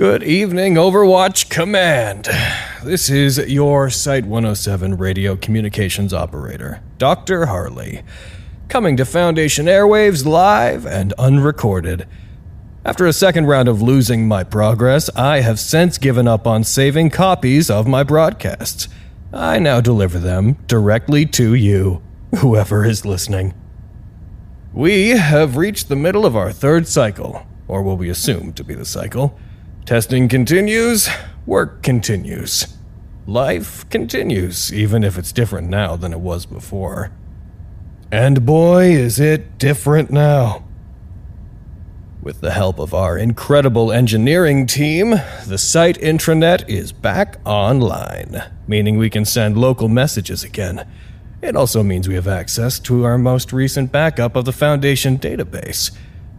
Good evening, Overwatch Command. This is your Site 107 radio communications operator, Dr. Harley, coming to Foundation Airwaves live and unrecorded. After a second round of losing my progress, I have since given up on saving copies of my broadcasts. I now deliver them directly to you, whoever is listening. We have reached the middle of our third cycle, or what we assume to be the cycle. Testing continues, work continues. Life continues, even if it's different now than it was before. And boy, is it different now. With the help of our incredible engineering team, the site intranet is back online, meaning we can send local messages again. It also means we have access to our most recent backup of the Foundation database.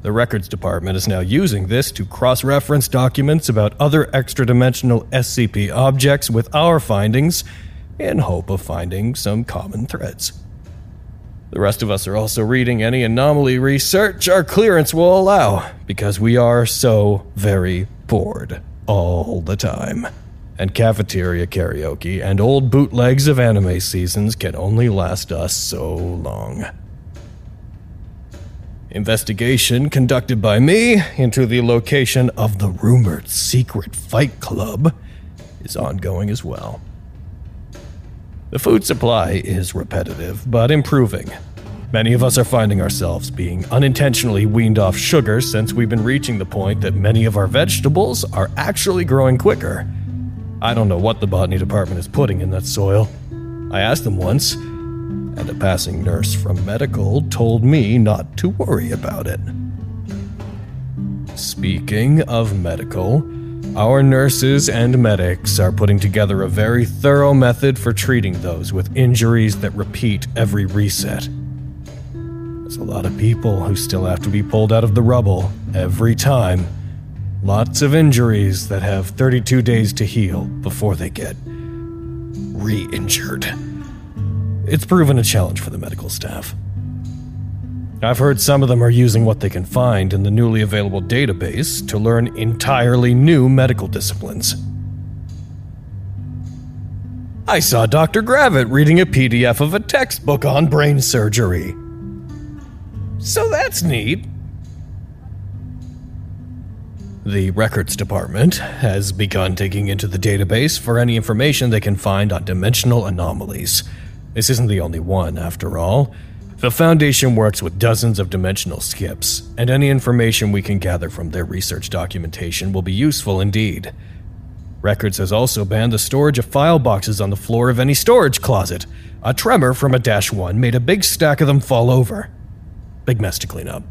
The records department is now using this to cross reference documents about other extra dimensional SCP objects with our findings in hope of finding some common threads. The rest of us are also reading any anomaly research our clearance will allow because we are so very bored all the time. And cafeteria karaoke and old bootlegs of anime seasons can only last us so long. Investigation conducted by me into the location of the rumored secret fight club is ongoing as well. The food supply is repetitive, but improving. Many of us are finding ourselves being unintentionally weaned off sugar since we've been reaching the point that many of our vegetables are actually growing quicker. I don't know what the botany department is putting in that soil. I asked them once, and a passing nurse from medical told me not to worry about it. Speaking of medical, our nurses and medics are putting together a very thorough method for treating those with injuries that repeat every reset. There's a lot of people who still have to be pulled out of the rubble every time. Lots of injuries that have 32 days to heal before they get re injured. It's proven a challenge for the medical staff. I've heard some of them are using what they can find in the newly available database to learn entirely new medical disciplines. I saw Dr. Gravett reading a PDF of a textbook on brain surgery. So that's neat. The records department has begun digging into the database for any information they can find on dimensional anomalies. This isn't the only one, after all. The Foundation works with dozens of dimensional skips, and any information we can gather from their research documentation will be useful indeed. Records has also banned the storage of file boxes on the floor of any storage closet. A tremor from a Dash 1 made a big stack of them fall over. Big mess to clean up.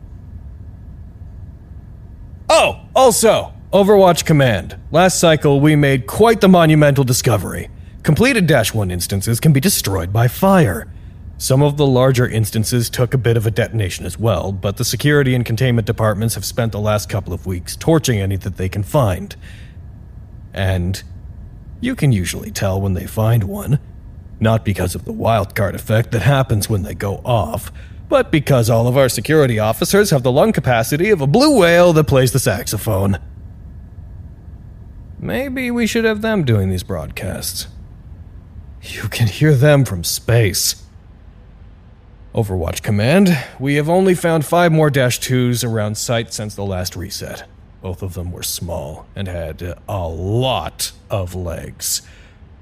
Oh, also, Overwatch Command. Last cycle, we made quite the monumental discovery. Completed Dash 1 instances can be destroyed by fire. Some of the larger instances took a bit of a detonation as well, but the security and containment departments have spent the last couple of weeks torching any that they can find. And you can usually tell when they find one, not because of the wildcard effect that happens when they go off, but because all of our security officers have the lung capacity of a blue whale that plays the saxophone. Maybe we should have them doing these broadcasts. You can hear them from space. Overwatch Command, we have only found five more Dash 2s around site since the last reset. Both of them were small and had a lot of legs.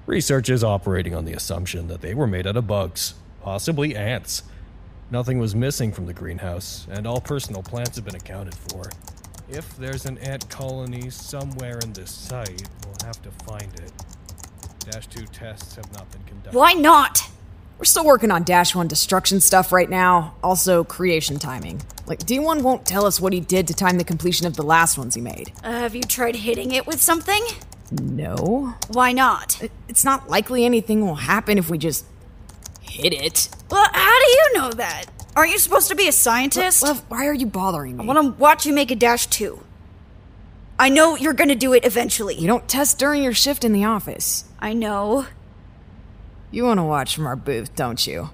Research is operating on the assumption that they were made out of bugs, possibly ants. Nothing was missing from the greenhouse, and all personal plants have been accounted for. If there's an ant colony somewhere in this site, we'll have to find it. Dash 2 tests have not been conducted. Why not? We're still working on Dash 1 destruction stuff right now, also creation timing. Like, D1 won't tell us what he did to time the completion of the last ones he made. Uh, have you tried hitting it with something? No. Why not? It's not likely anything will happen if we just hit it. Well, how do you know that? Aren't you supposed to be a scientist? Love, why are you bothering me? I want to watch you make a Dash 2. I know you're gonna do it eventually. You don't test during your shift in the office. I know. You want to watch from our booth, don't you?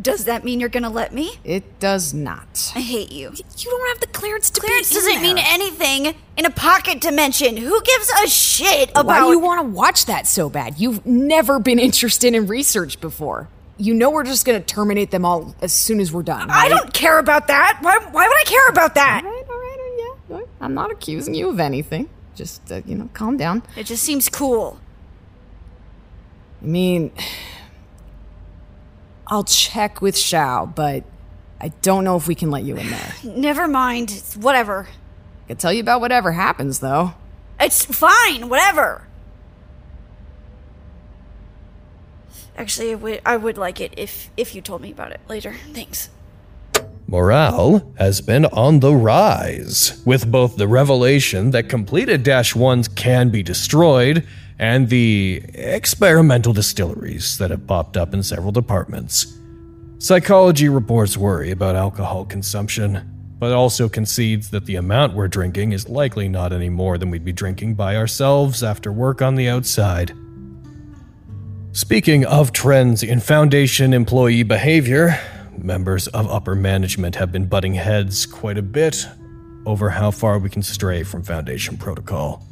Does that mean you're gonna let me? It does not. I hate you. You don't have the clearance to Clearance be in Clearance doesn't mean anything in a pocket dimension. Who gives a shit about Why do you want to watch that so bad? You've never been interested in research before. You know we're just going to terminate them all as soon as we're done. I don't care about that. Why, why would I care about that? All right, all right, yeah. all right. I'm not accusing you of anything. Just, uh, you know, calm down. It just seems cool. I mean, I'll check with Xiao, but I don't know if we can let you in there. Never mind. It's whatever. I can tell you about whatever happens, though. It's fine. Whatever. Actually, I would, I would like it if if you told me about it later. Thanks. Morale has been on the rise, with both the revelation that completed Dash 1s can be destroyed and the experimental distilleries that have popped up in several departments. Psychology reports worry about alcohol consumption, but also concedes that the amount we're drinking is likely not any more than we'd be drinking by ourselves after work on the outside. Speaking of trends in Foundation employee behavior, members of upper management have been butting heads quite a bit over how far we can stray from Foundation protocol.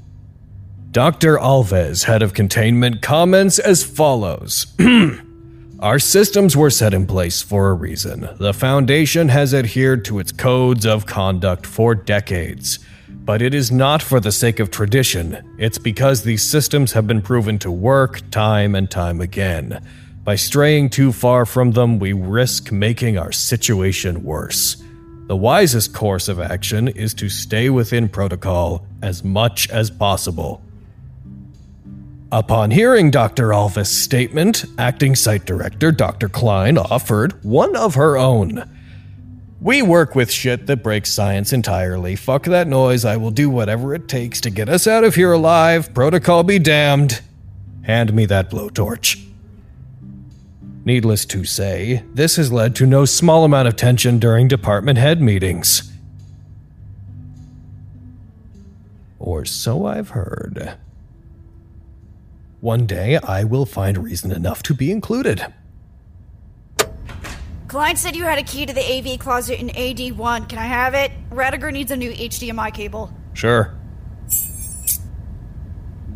Dr. Alves, head of containment, comments as follows Our systems were set in place for a reason. The Foundation has adhered to its codes of conduct for decades. But it is not for the sake of tradition, it's because these systems have been proven to work time and time again. By straying too far from them, we risk making our situation worse. The wisest course of action is to stay within protocol as much as possible. Upon hearing Dr. Alves' statement, acting site director Dr. Klein offered one of her own. We work with shit that breaks science entirely. Fuck that noise. I will do whatever it takes to get us out of here alive. Protocol be damned. Hand me that blowtorch. Needless to say, this has led to no small amount of tension during department head meetings. Or so I've heard. One day I will find reason enough to be included. Klein said you had a key to the AV closet in AD1. Can I have it? Radiger needs a new HDMI cable. Sure.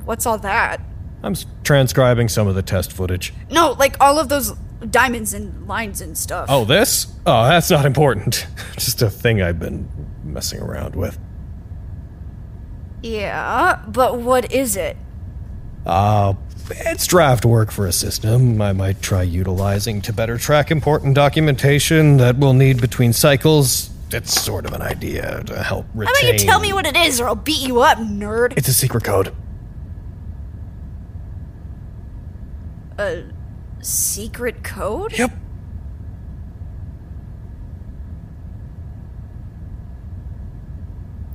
What's all that? I'm transcribing some of the test footage. No, like all of those diamonds and lines and stuff. Oh, this? Oh, that's not important. Just a thing I've been messing around with. Yeah, but what is it? Uh, it's draft work for a system I might try utilizing to better track important documentation that we'll need between cycles. It's sort of an idea to help retain. How about you tell me what it is or I'll beat you up, nerd? It's a secret code. A secret code? Yep.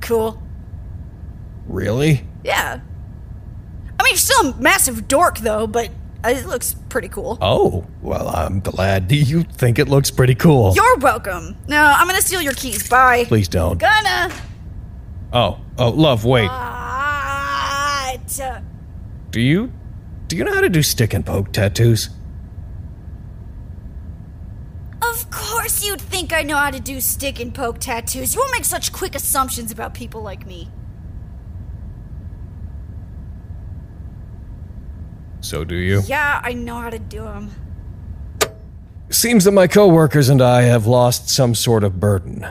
Cool. Really? Yeah. I mean, you're still a massive dork, though, but uh, it looks pretty cool. Oh, well, I'm glad you think it looks pretty cool. You're welcome. No, I'm gonna steal your keys. Bye. Please don't. Gonna. Oh, oh, love, wait. What? Do you do you know how to do stick and poke tattoos? Of course you'd think I know how to do stick and poke tattoos. You won't make such quick assumptions about people like me. So do you? Yeah, I know how to do them. Seems that my coworkers and I have lost some sort of burden.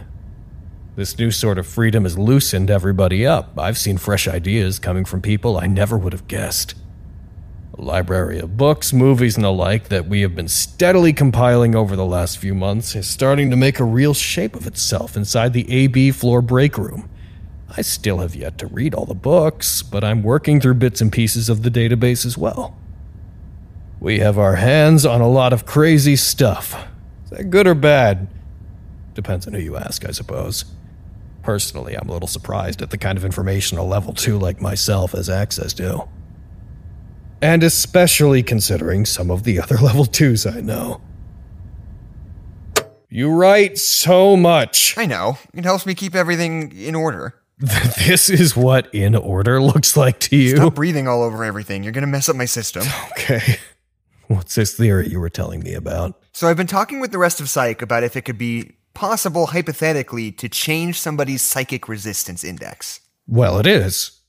This new sort of freedom has loosened everybody up. I've seen fresh ideas coming from people I never would have guessed. A library of books, movies, and the like that we have been steadily compiling over the last few months is starting to make a real shape of itself inside the AB floor break room. I still have yet to read all the books, but I'm working through bits and pieces of the database as well. We have our hands on a lot of crazy stuff. Is that good or bad? Depends on who you ask, I suppose. Personally, I'm a little surprised at the kind of information a level 2 like myself has access to. And especially considering some of the other level 2s I know. You write so much. I know. It helps me keep everything in order. This is what in order looks like to you. Stop breathing all over everything. You're gonna mess up my system. Okay. What's this theory you were telling me about? So I've been talking with the rest of Psych about if it could be possible, hypothetically, to change somebody's psychic resistance index. Well, it is.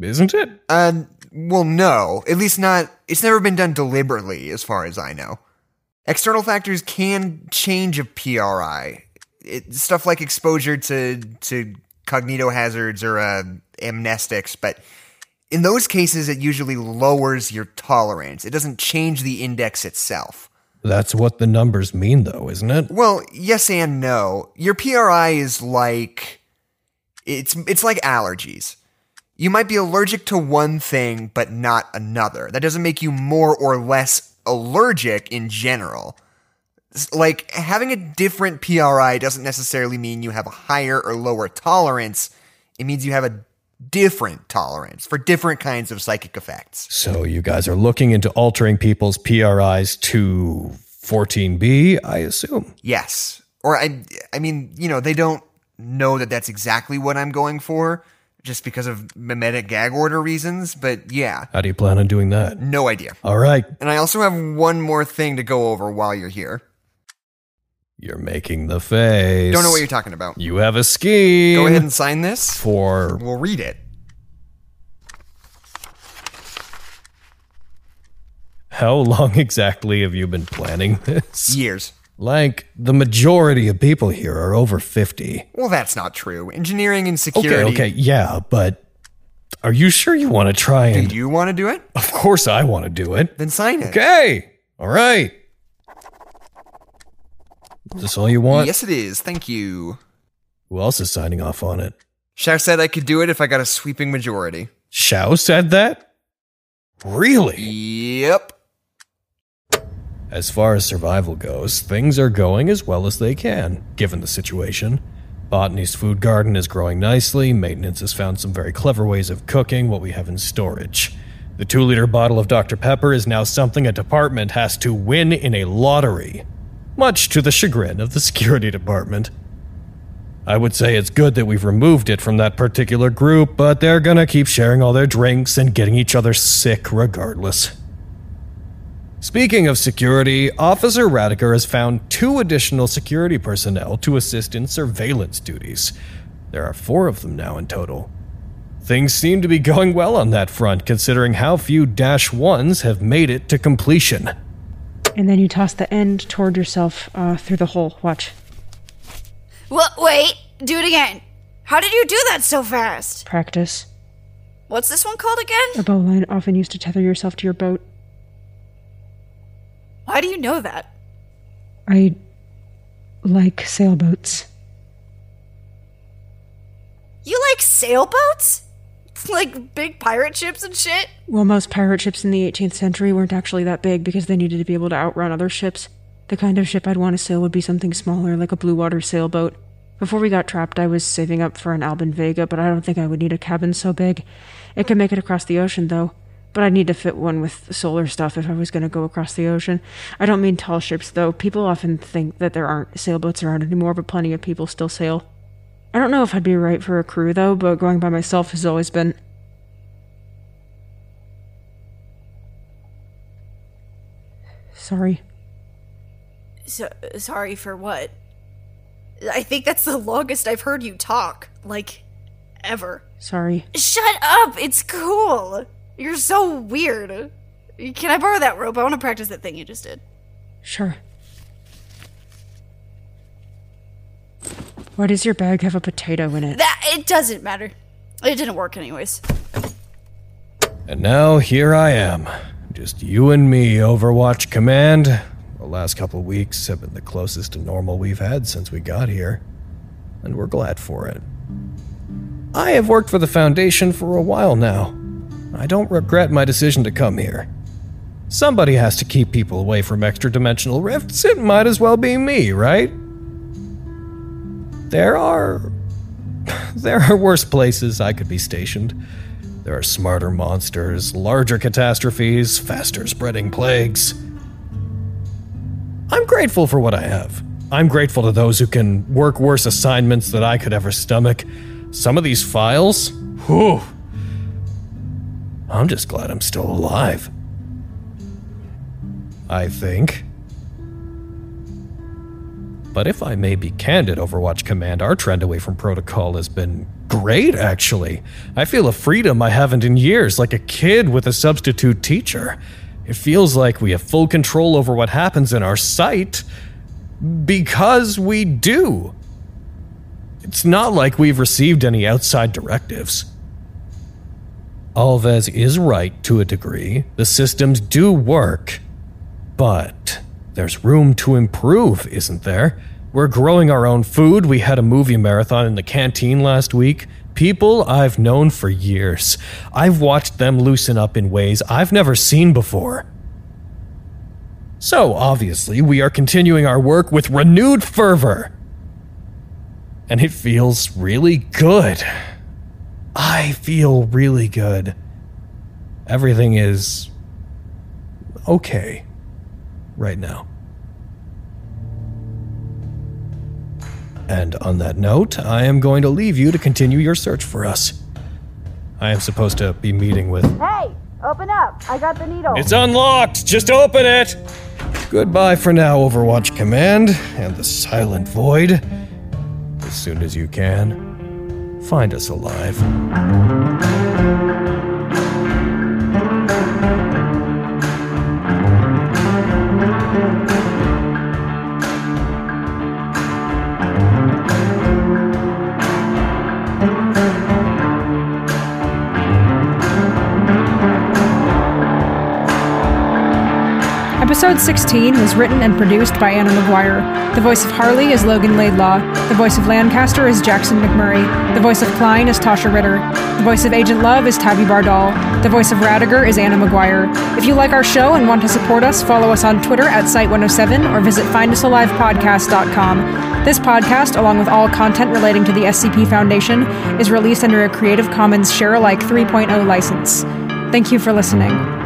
Isn't it? Uh, well, no. At least not. It's never been done deliberately, as far as I know. External factors can change a PRI. It, stuff like exposure to to cognitohazards or uh, amnestics, but in those cases, it usually lowers your tolerance. It doesn't change the index itself. That's what the numbers mean, though, isn't it? Well, yes and no. Your PRI is like it's it's like allergies. You might be allergic to one thing but not another. That doesn't make you more or less allergic in general. Like having a different PRI doesn't necessarily mean you have a higher or lower tolerance. It means you have a different tolerance for different kinds of psychic effects. So you guys are looking into altering people's PRIs to 14B, I assume. Yes. Or I I mean, you know, they don't know that that's exactly what I'm going for just because of memetic gag order reasons, but yeah, How do you plan on doing that? no idea. All right, And I also have one more thing to go over while you're here. you're making the face. Don't know what you're talking about. You have a scheme. Go ahead and sign this. for We'll read it. how long exactly have you been planning this? Years. Like the majority of people here are over 50. Well, that's not true. Engineering and security. okay, okay, yeah, but are you sure you want to try and. Do you want to do it? Of course I want to do it. Then sign it. Okay. All right. Is this all you want? Yes, it is. Thank you. Who else is signing off on it? Shao said I could do it if I got a sweeping majority. Shao said that? Really? Yep. As far as survival goes, things are going as well as they can, given the situation. Botany's food garden is growing nicely, maintenance has found some very clever ways of cooking what we have in storage. The two liter bottle of Dr. Pepper is now something a department has to win in a lottery, much to the chagrin of the security department. I would say it's good that we've removed it from that particular group, but they're gonna keep sharing all their drinks and getting each other sick regardless. Speaking of security, Officer Radiger has found two additional security personnel to assist in surveillance duties. There are four of them now in total. Things seem to be going well on that front, considering how few Dash 1s have made it to completion. And then you toss the end toward yourself uh, through the hole. Watch. What? Wait, do it again. How did you do that so fast? Practice. What's this one called again? A bowline often used to tether yourself to your boat. Why do you know that? I like sailboats. You like sailboats? Like big pirate ships and shit? Well, most pirate ships in the 18th century weren't actually that big because they needed to be able to outrun other ships. The kind of ship I'd want to sail would be something smaller, like a blue water sailboat. Before we got trapped, I was saving up for an Albin Vega, but I don't think I would need a cabin so big. It could make it across the ocean, though. But I'd need to fit one with solar stuff if I was going to go across the ocean. I don't mean tall ships, though. People often think that there aren't sailboats around anymore, but plenty of people still sail. I don't know if I'd be right for a crew, though, but going by myself has always been. Sorry. So, sorry for what? I think that's the longest I've heard you talk. Like, ever. Sorry. Shut up! It's cool! You're so weird. Can I borrow that rope? I want to practice that thing you just did. Sure. Why does your bag have a potato in it? That it doesn't matter. It didn't work anyways. And now here I am. Just you and me, Overwatch Command. The last couple weeks have been the closest to normal we've had since we got here. And we're glad for it. I have worked for the Foundation for a while now. I don't regret my decision to come here. Somebody has to keep people away from extra dimensional rifts. It might as well be me, right? There are. There are worse places I could be stationed. There are smarter monsters, larger catastrophes, faster spreading plagues. I'm grateful for what I have. I'm grateful to those who can work worse assignments than I could ever stomach. Some of these files, whew. I'm just glad I'm still alive. I think. But if I may be candid, Overwatch Command, our trend away from protocol has been great, actually. I feel a freedom I haven't in years, like a kid with a substitute teacher. It feels like we have full control over what happens in our site because we do. It's not like we've received any outside directives. Alves is right to a degree. The systems do work. But there's room to improve, isn't there? We're growing our own food. We had a movie marathon in the canteen last week. People I've known for years. I've watched them loosen up in ways I've never seen before. So, obviously, we are continuing our work with renewed fervor. And it feels really good. I feel really good. Everything is okay right now. And on that note, I am going to leave you to continue your search for us. I am supposed to be meeting with. Hey, open up. I got the needle. It's unlocked! Just open it! Goodbye for now, Overwatch Command, and the Silent Void. As soon as you can, find us alive. Episode 16 was written and produced by Anna McGuire. The voice of Harley is Logan Laidlaw. The voice of Lancaster is Jackson McMurray. The voice of Klein is Tasha Ritter. The voice of Agent Love is Tabby Bardal. The voice of Radiger is Anna McGuire. If you like our show and want to support us, follow us on Twitter at Site107 or visit findusalivepodcast.com. This podcast, along with all content relating to the SCP Foundation, is released under a Creative Commons Share Alike 3.0 license. Thank you for listening.